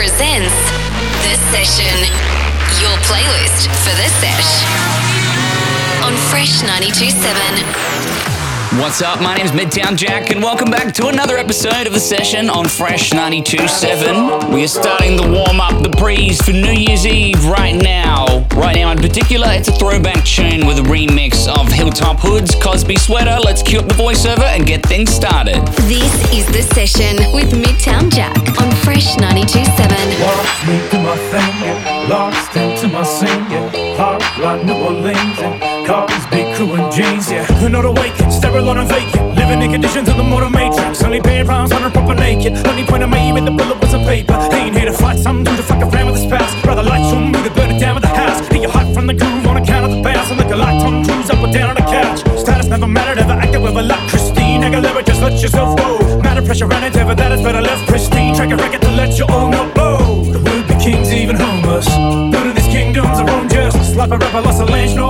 presents The Session, your playlist for the sesh on Fresh 92.7. What's up? My name's Midtown Jack, and welcome back to another episode of the session on Fresh 92.7. We are starting the warm up, the breeze for New Year's Eve right now. Right now, in particular, it's a throwback tune with a remix of Hilltop Hoods, Cosby Sweater. Let's cue up the voiceover and get things started. This is the session with Midtown Jack on Fresh 92.7. Watch me do my thing, lost into my singing, heart like New Orleans, and Cardi's big crew and jeans, yeah. They're not awake, sterile on a vacant, living in conditions of the motor matrix. Only paying rounds on a proper naked. Only point I made with the bullet was a paper. Ain't here to fight some dude to fuck around with his past. Rather light some move to burn it down with the house. Get your hot from the groove on account of the bass. And look a like Tom Cruise up or down on the couch. Status never mattered, ever acted with a lot. Christine, live just let yourself go. Matter pressure and endeavor, that is better left pristine. Track a record to let your own up blow. Oh, the would be kings, even homeless. None of these kingdoms are own justice. Like a rapper, lost a land knows.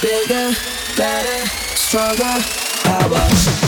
Bigger, better, stronger, power.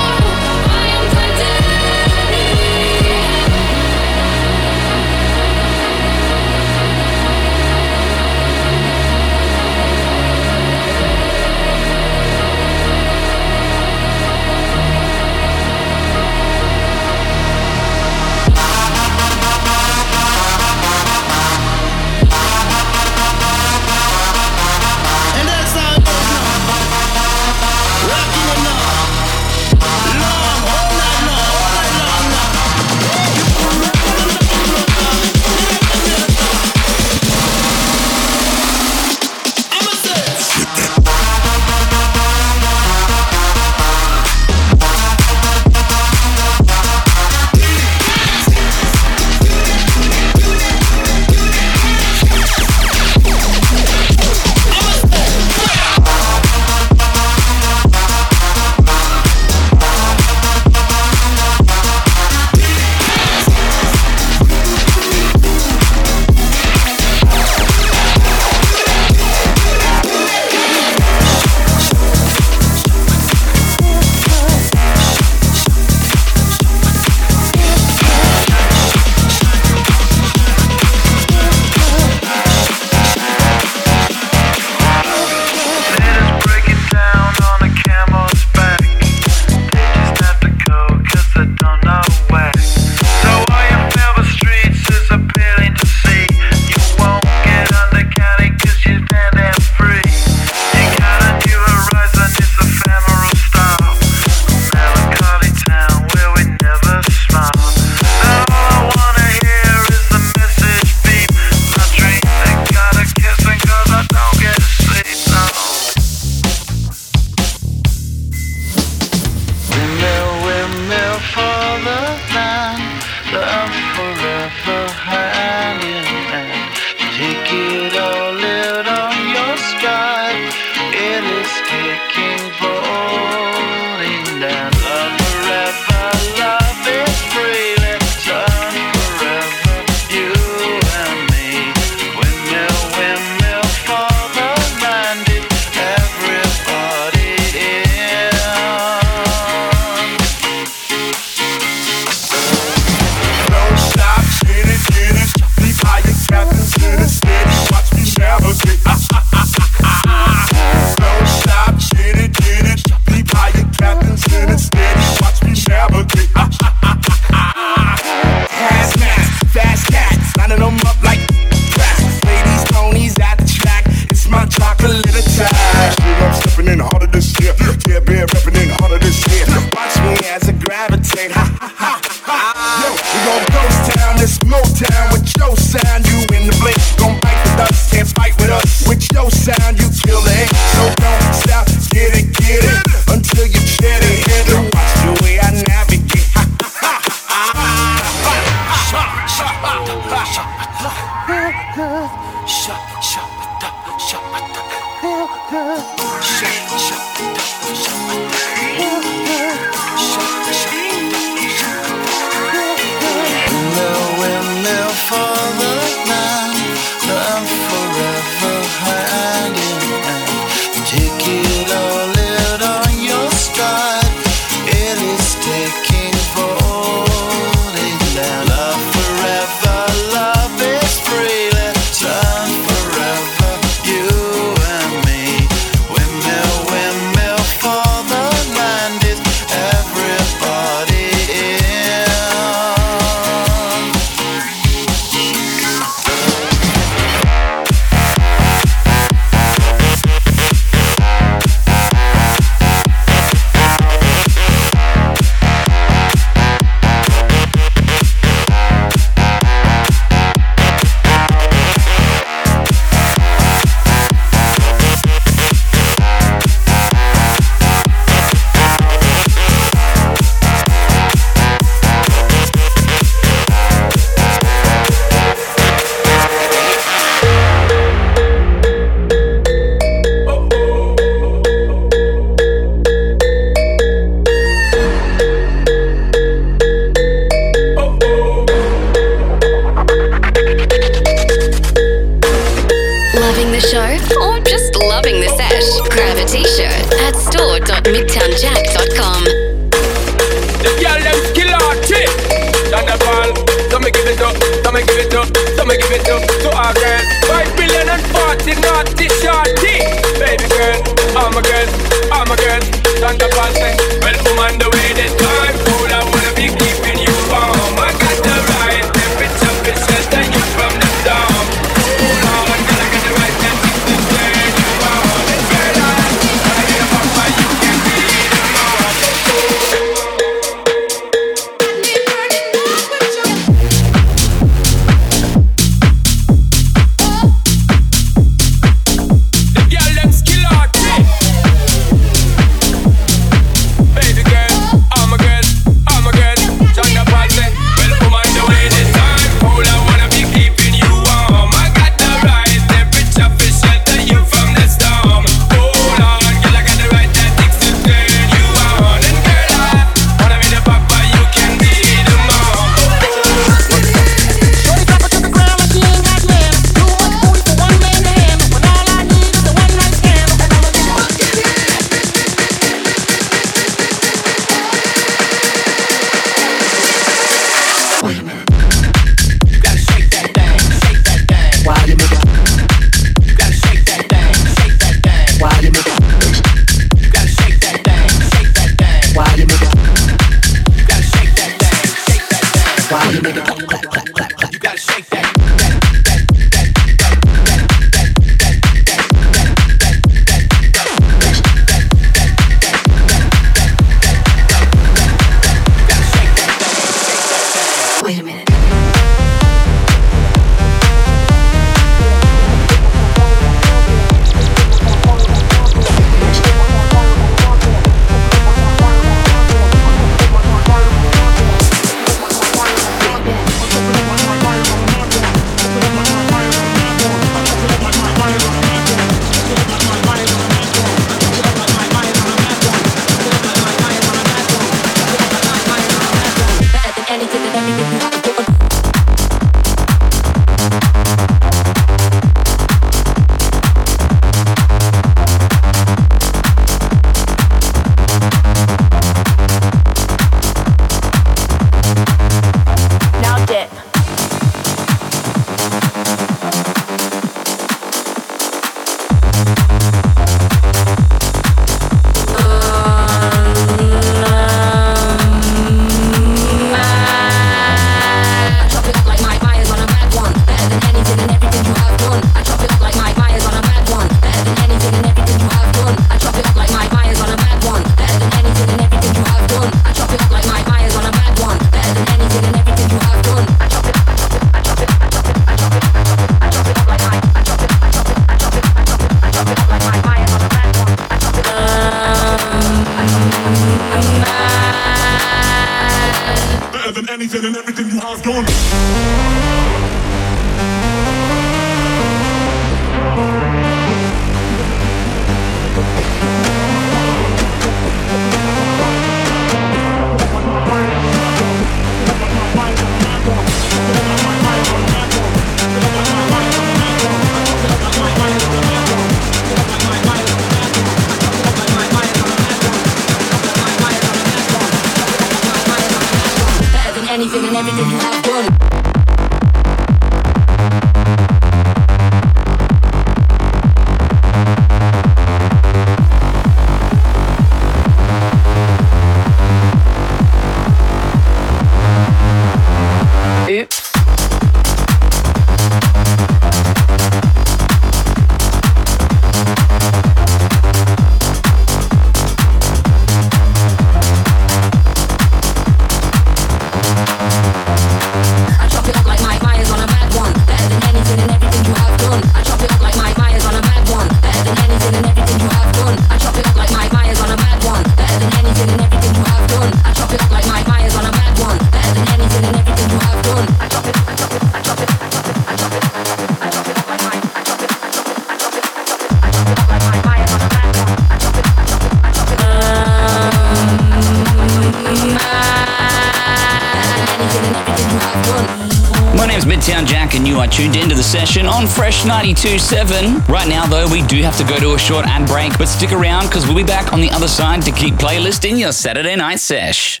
927. Right now, though, we do have to go to a short ad break, but stick around because we'll be back on the other side to keep playlisting your Saturday night sesh.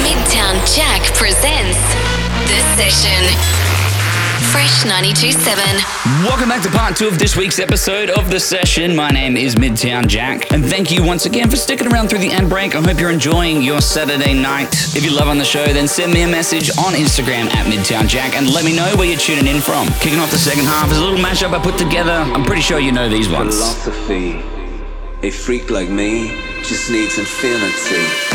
Midtown Jack presents The Session. Fresh 92.7. Welcome back to part two of this week's episode of The Session. My name is Midtown Jack, and thank you once again for sticking around through the end break. I hope you're enjoying your Saturday night. If you love on the show, then send me a message on Instagram at Midtown Jack and let me know where you're tuning in from. Kicking off the second half is a little mashup I put together. I'm pretty sure you know these ones. Philosophy. A freak like me just needs infinity.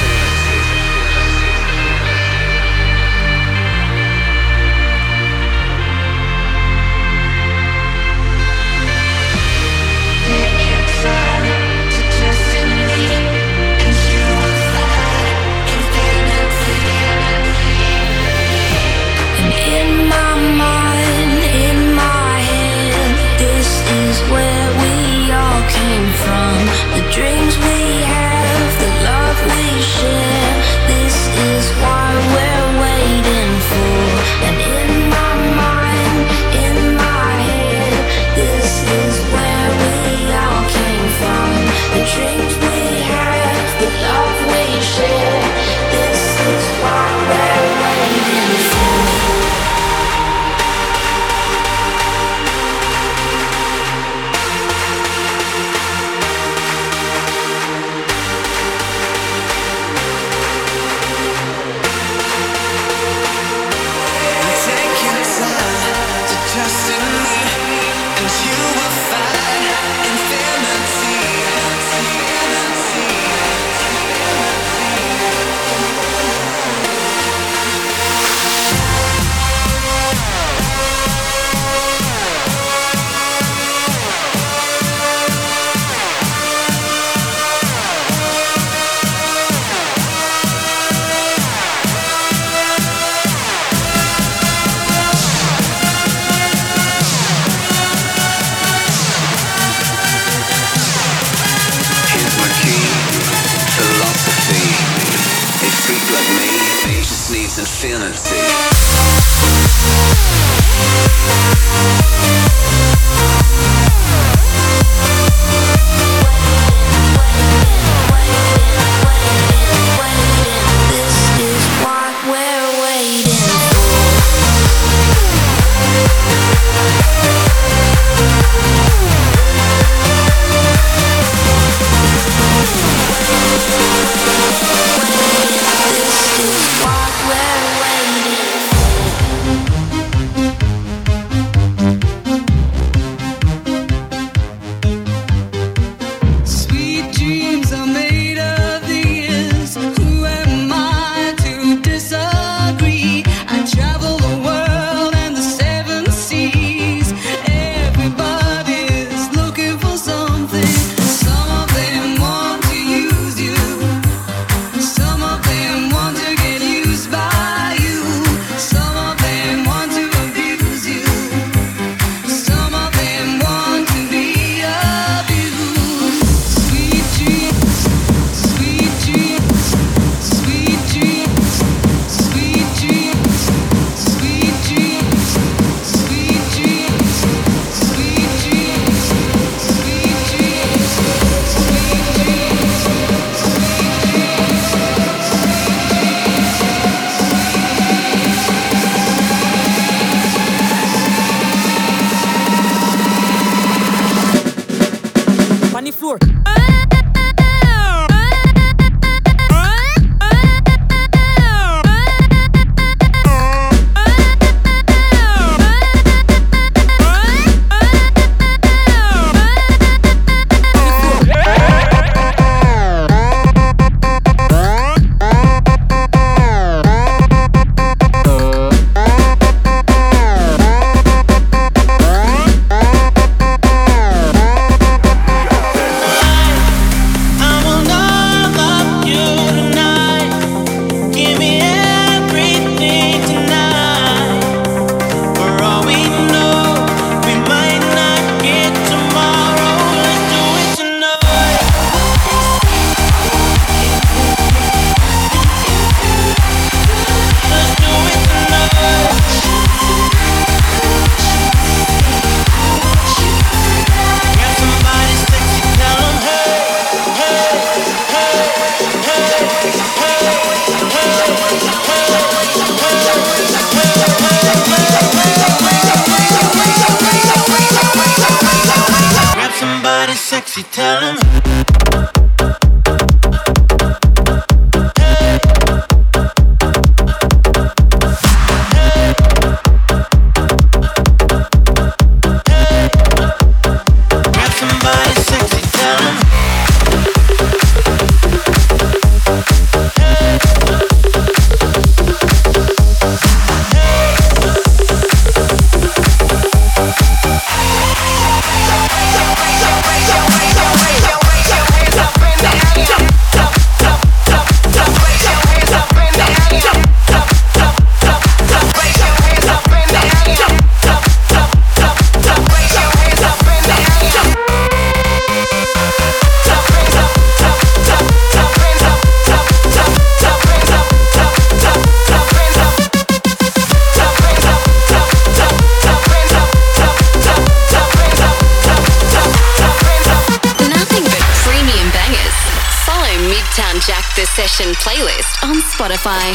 Spotify.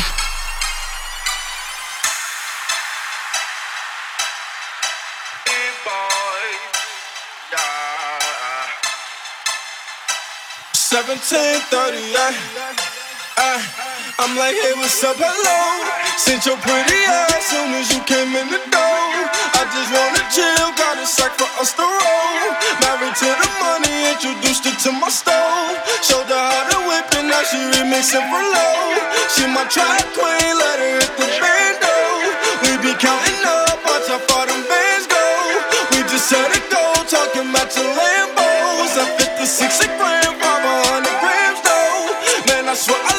Seventeen thirty-eight. I'm like, hey, what's up, hello? Sent your pretty ass soon as you came in the door. I just wanna chill, got a sack for us to roll. Married to the money, introduced her to my stove. Showed her how to whip it, now she remixing for low. She my track queen, let her hit the bando. We be counting up, watch how far them bands go. We just set it go, talking about your Lambos. I 56 a gram, 500 grams though. Man, I swear I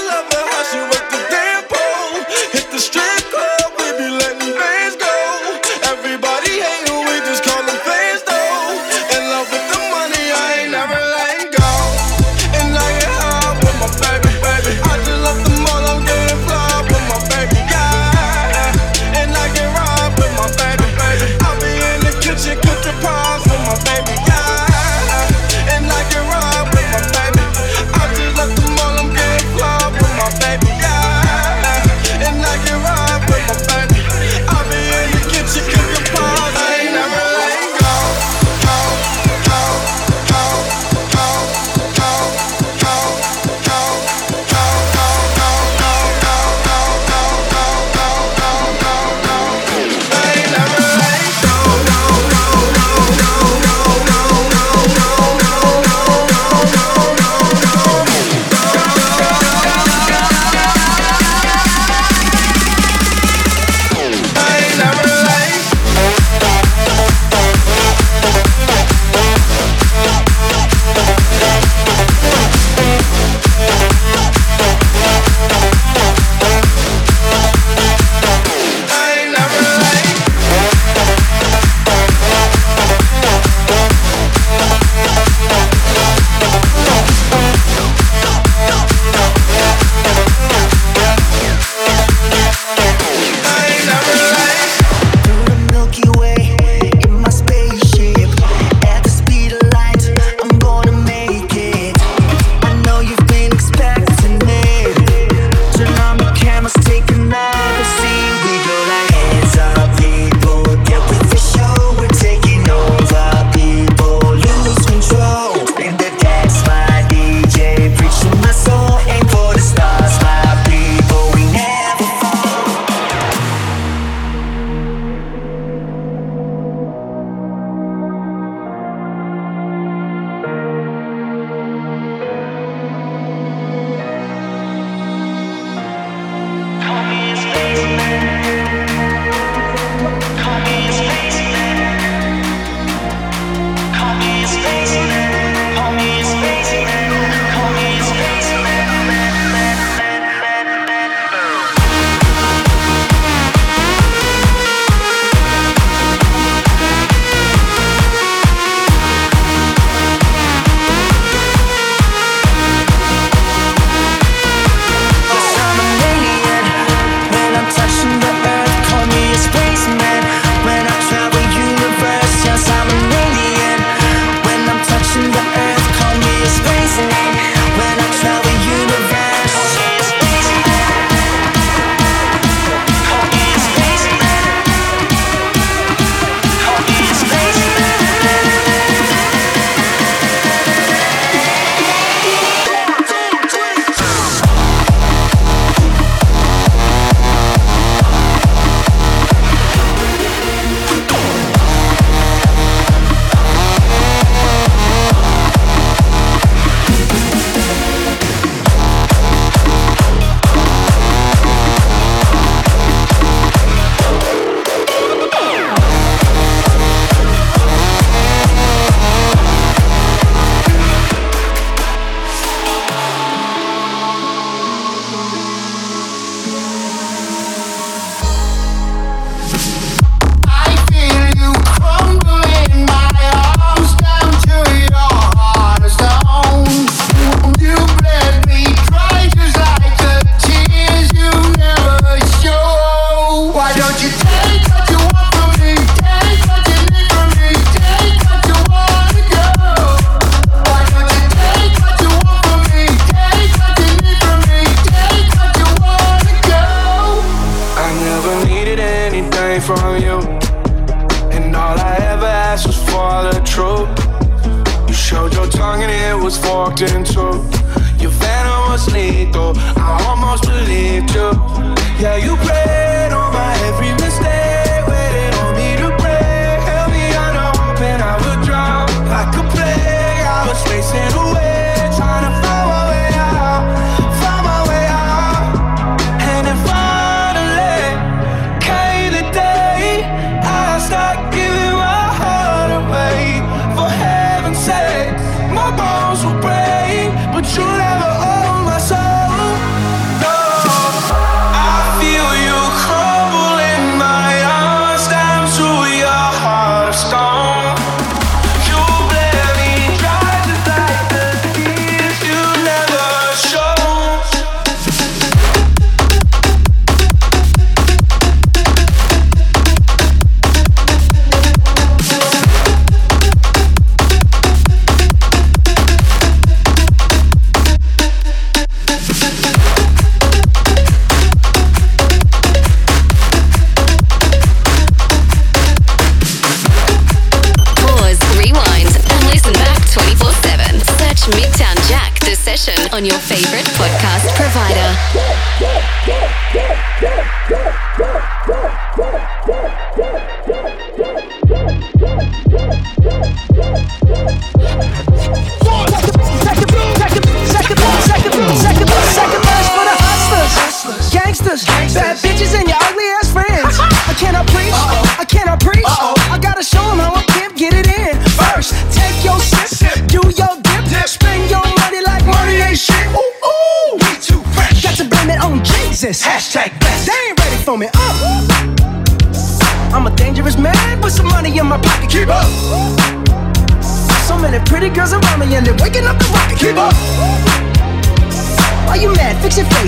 session on your favorite podcast provider.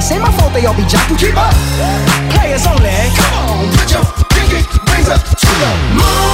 This ain't my fault they all be jockey. Keep up. Players only. Come on, put your pinky rings up to the moon.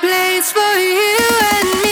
Place for you and me.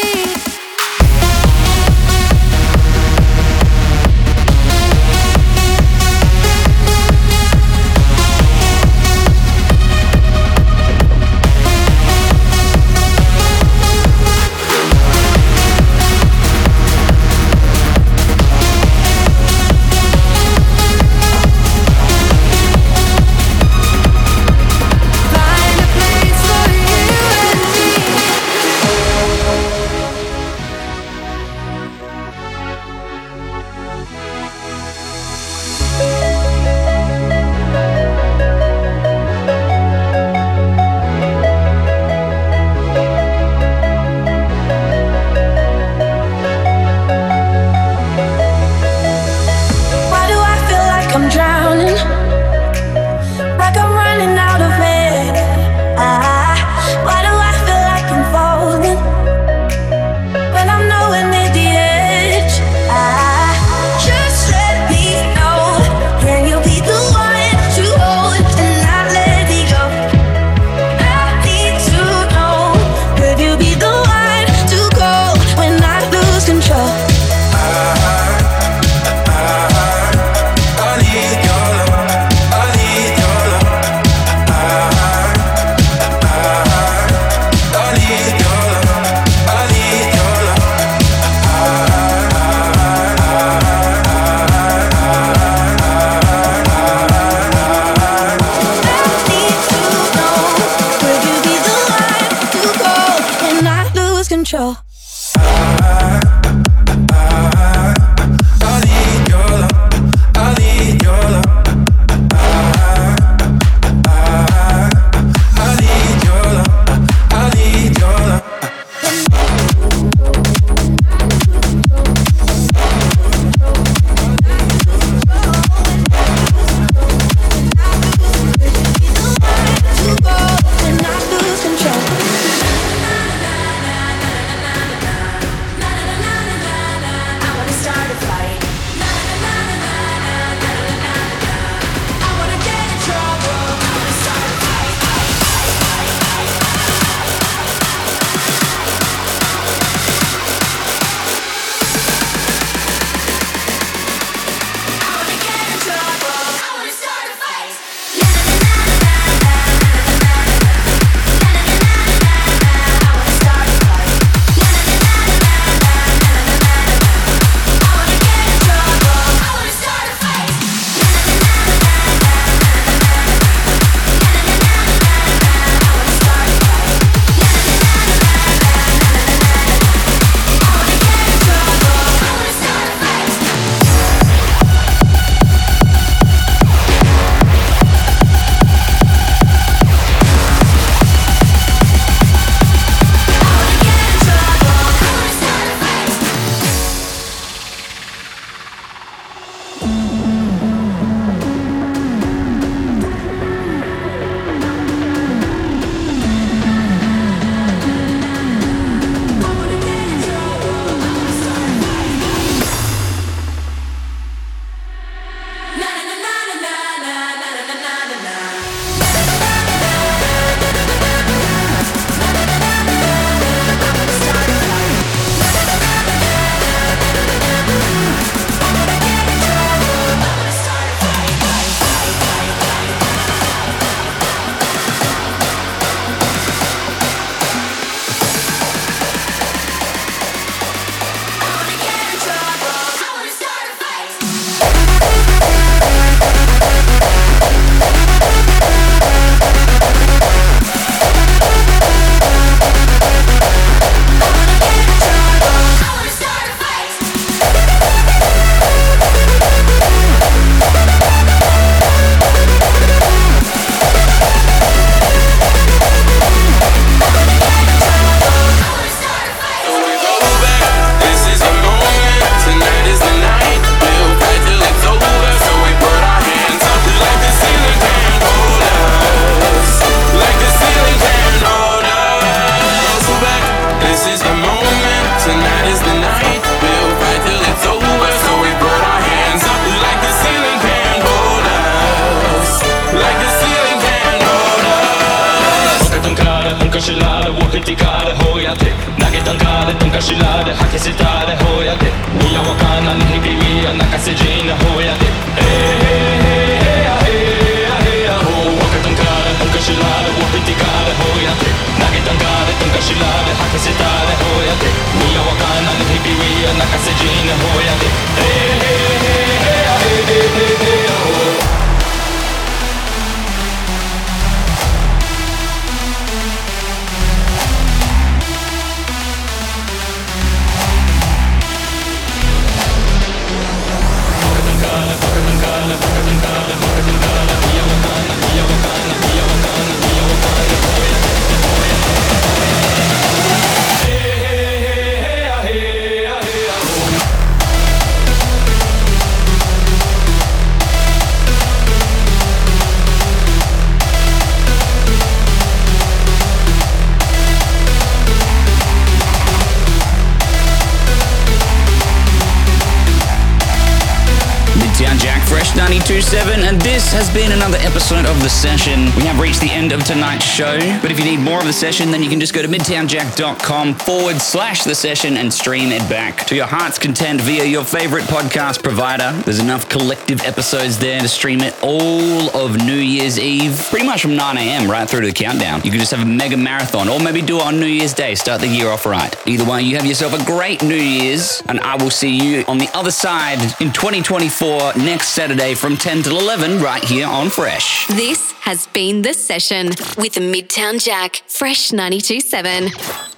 Has been another episode of The Session. We have reached the end of tonight's show, but if you need more of The Session, then you can just go to midtownjack.com forward slash The Session and stream it back to your heart's content via your favorite podcast provider. There's enough collective episodes there to stream it all of New Year's Eve, pretty much from 9 a.m. right through to the countdown. You can just have a mega marathon, or maybe do it on New Year's Day, start the year off right. Either way, you have yourself a great New Year's, and I will see you on the other side in 2024 next Saturday from 10 till 11 right here on Fresh. This has been The Session with Midtown Jack, Fresh 92.7.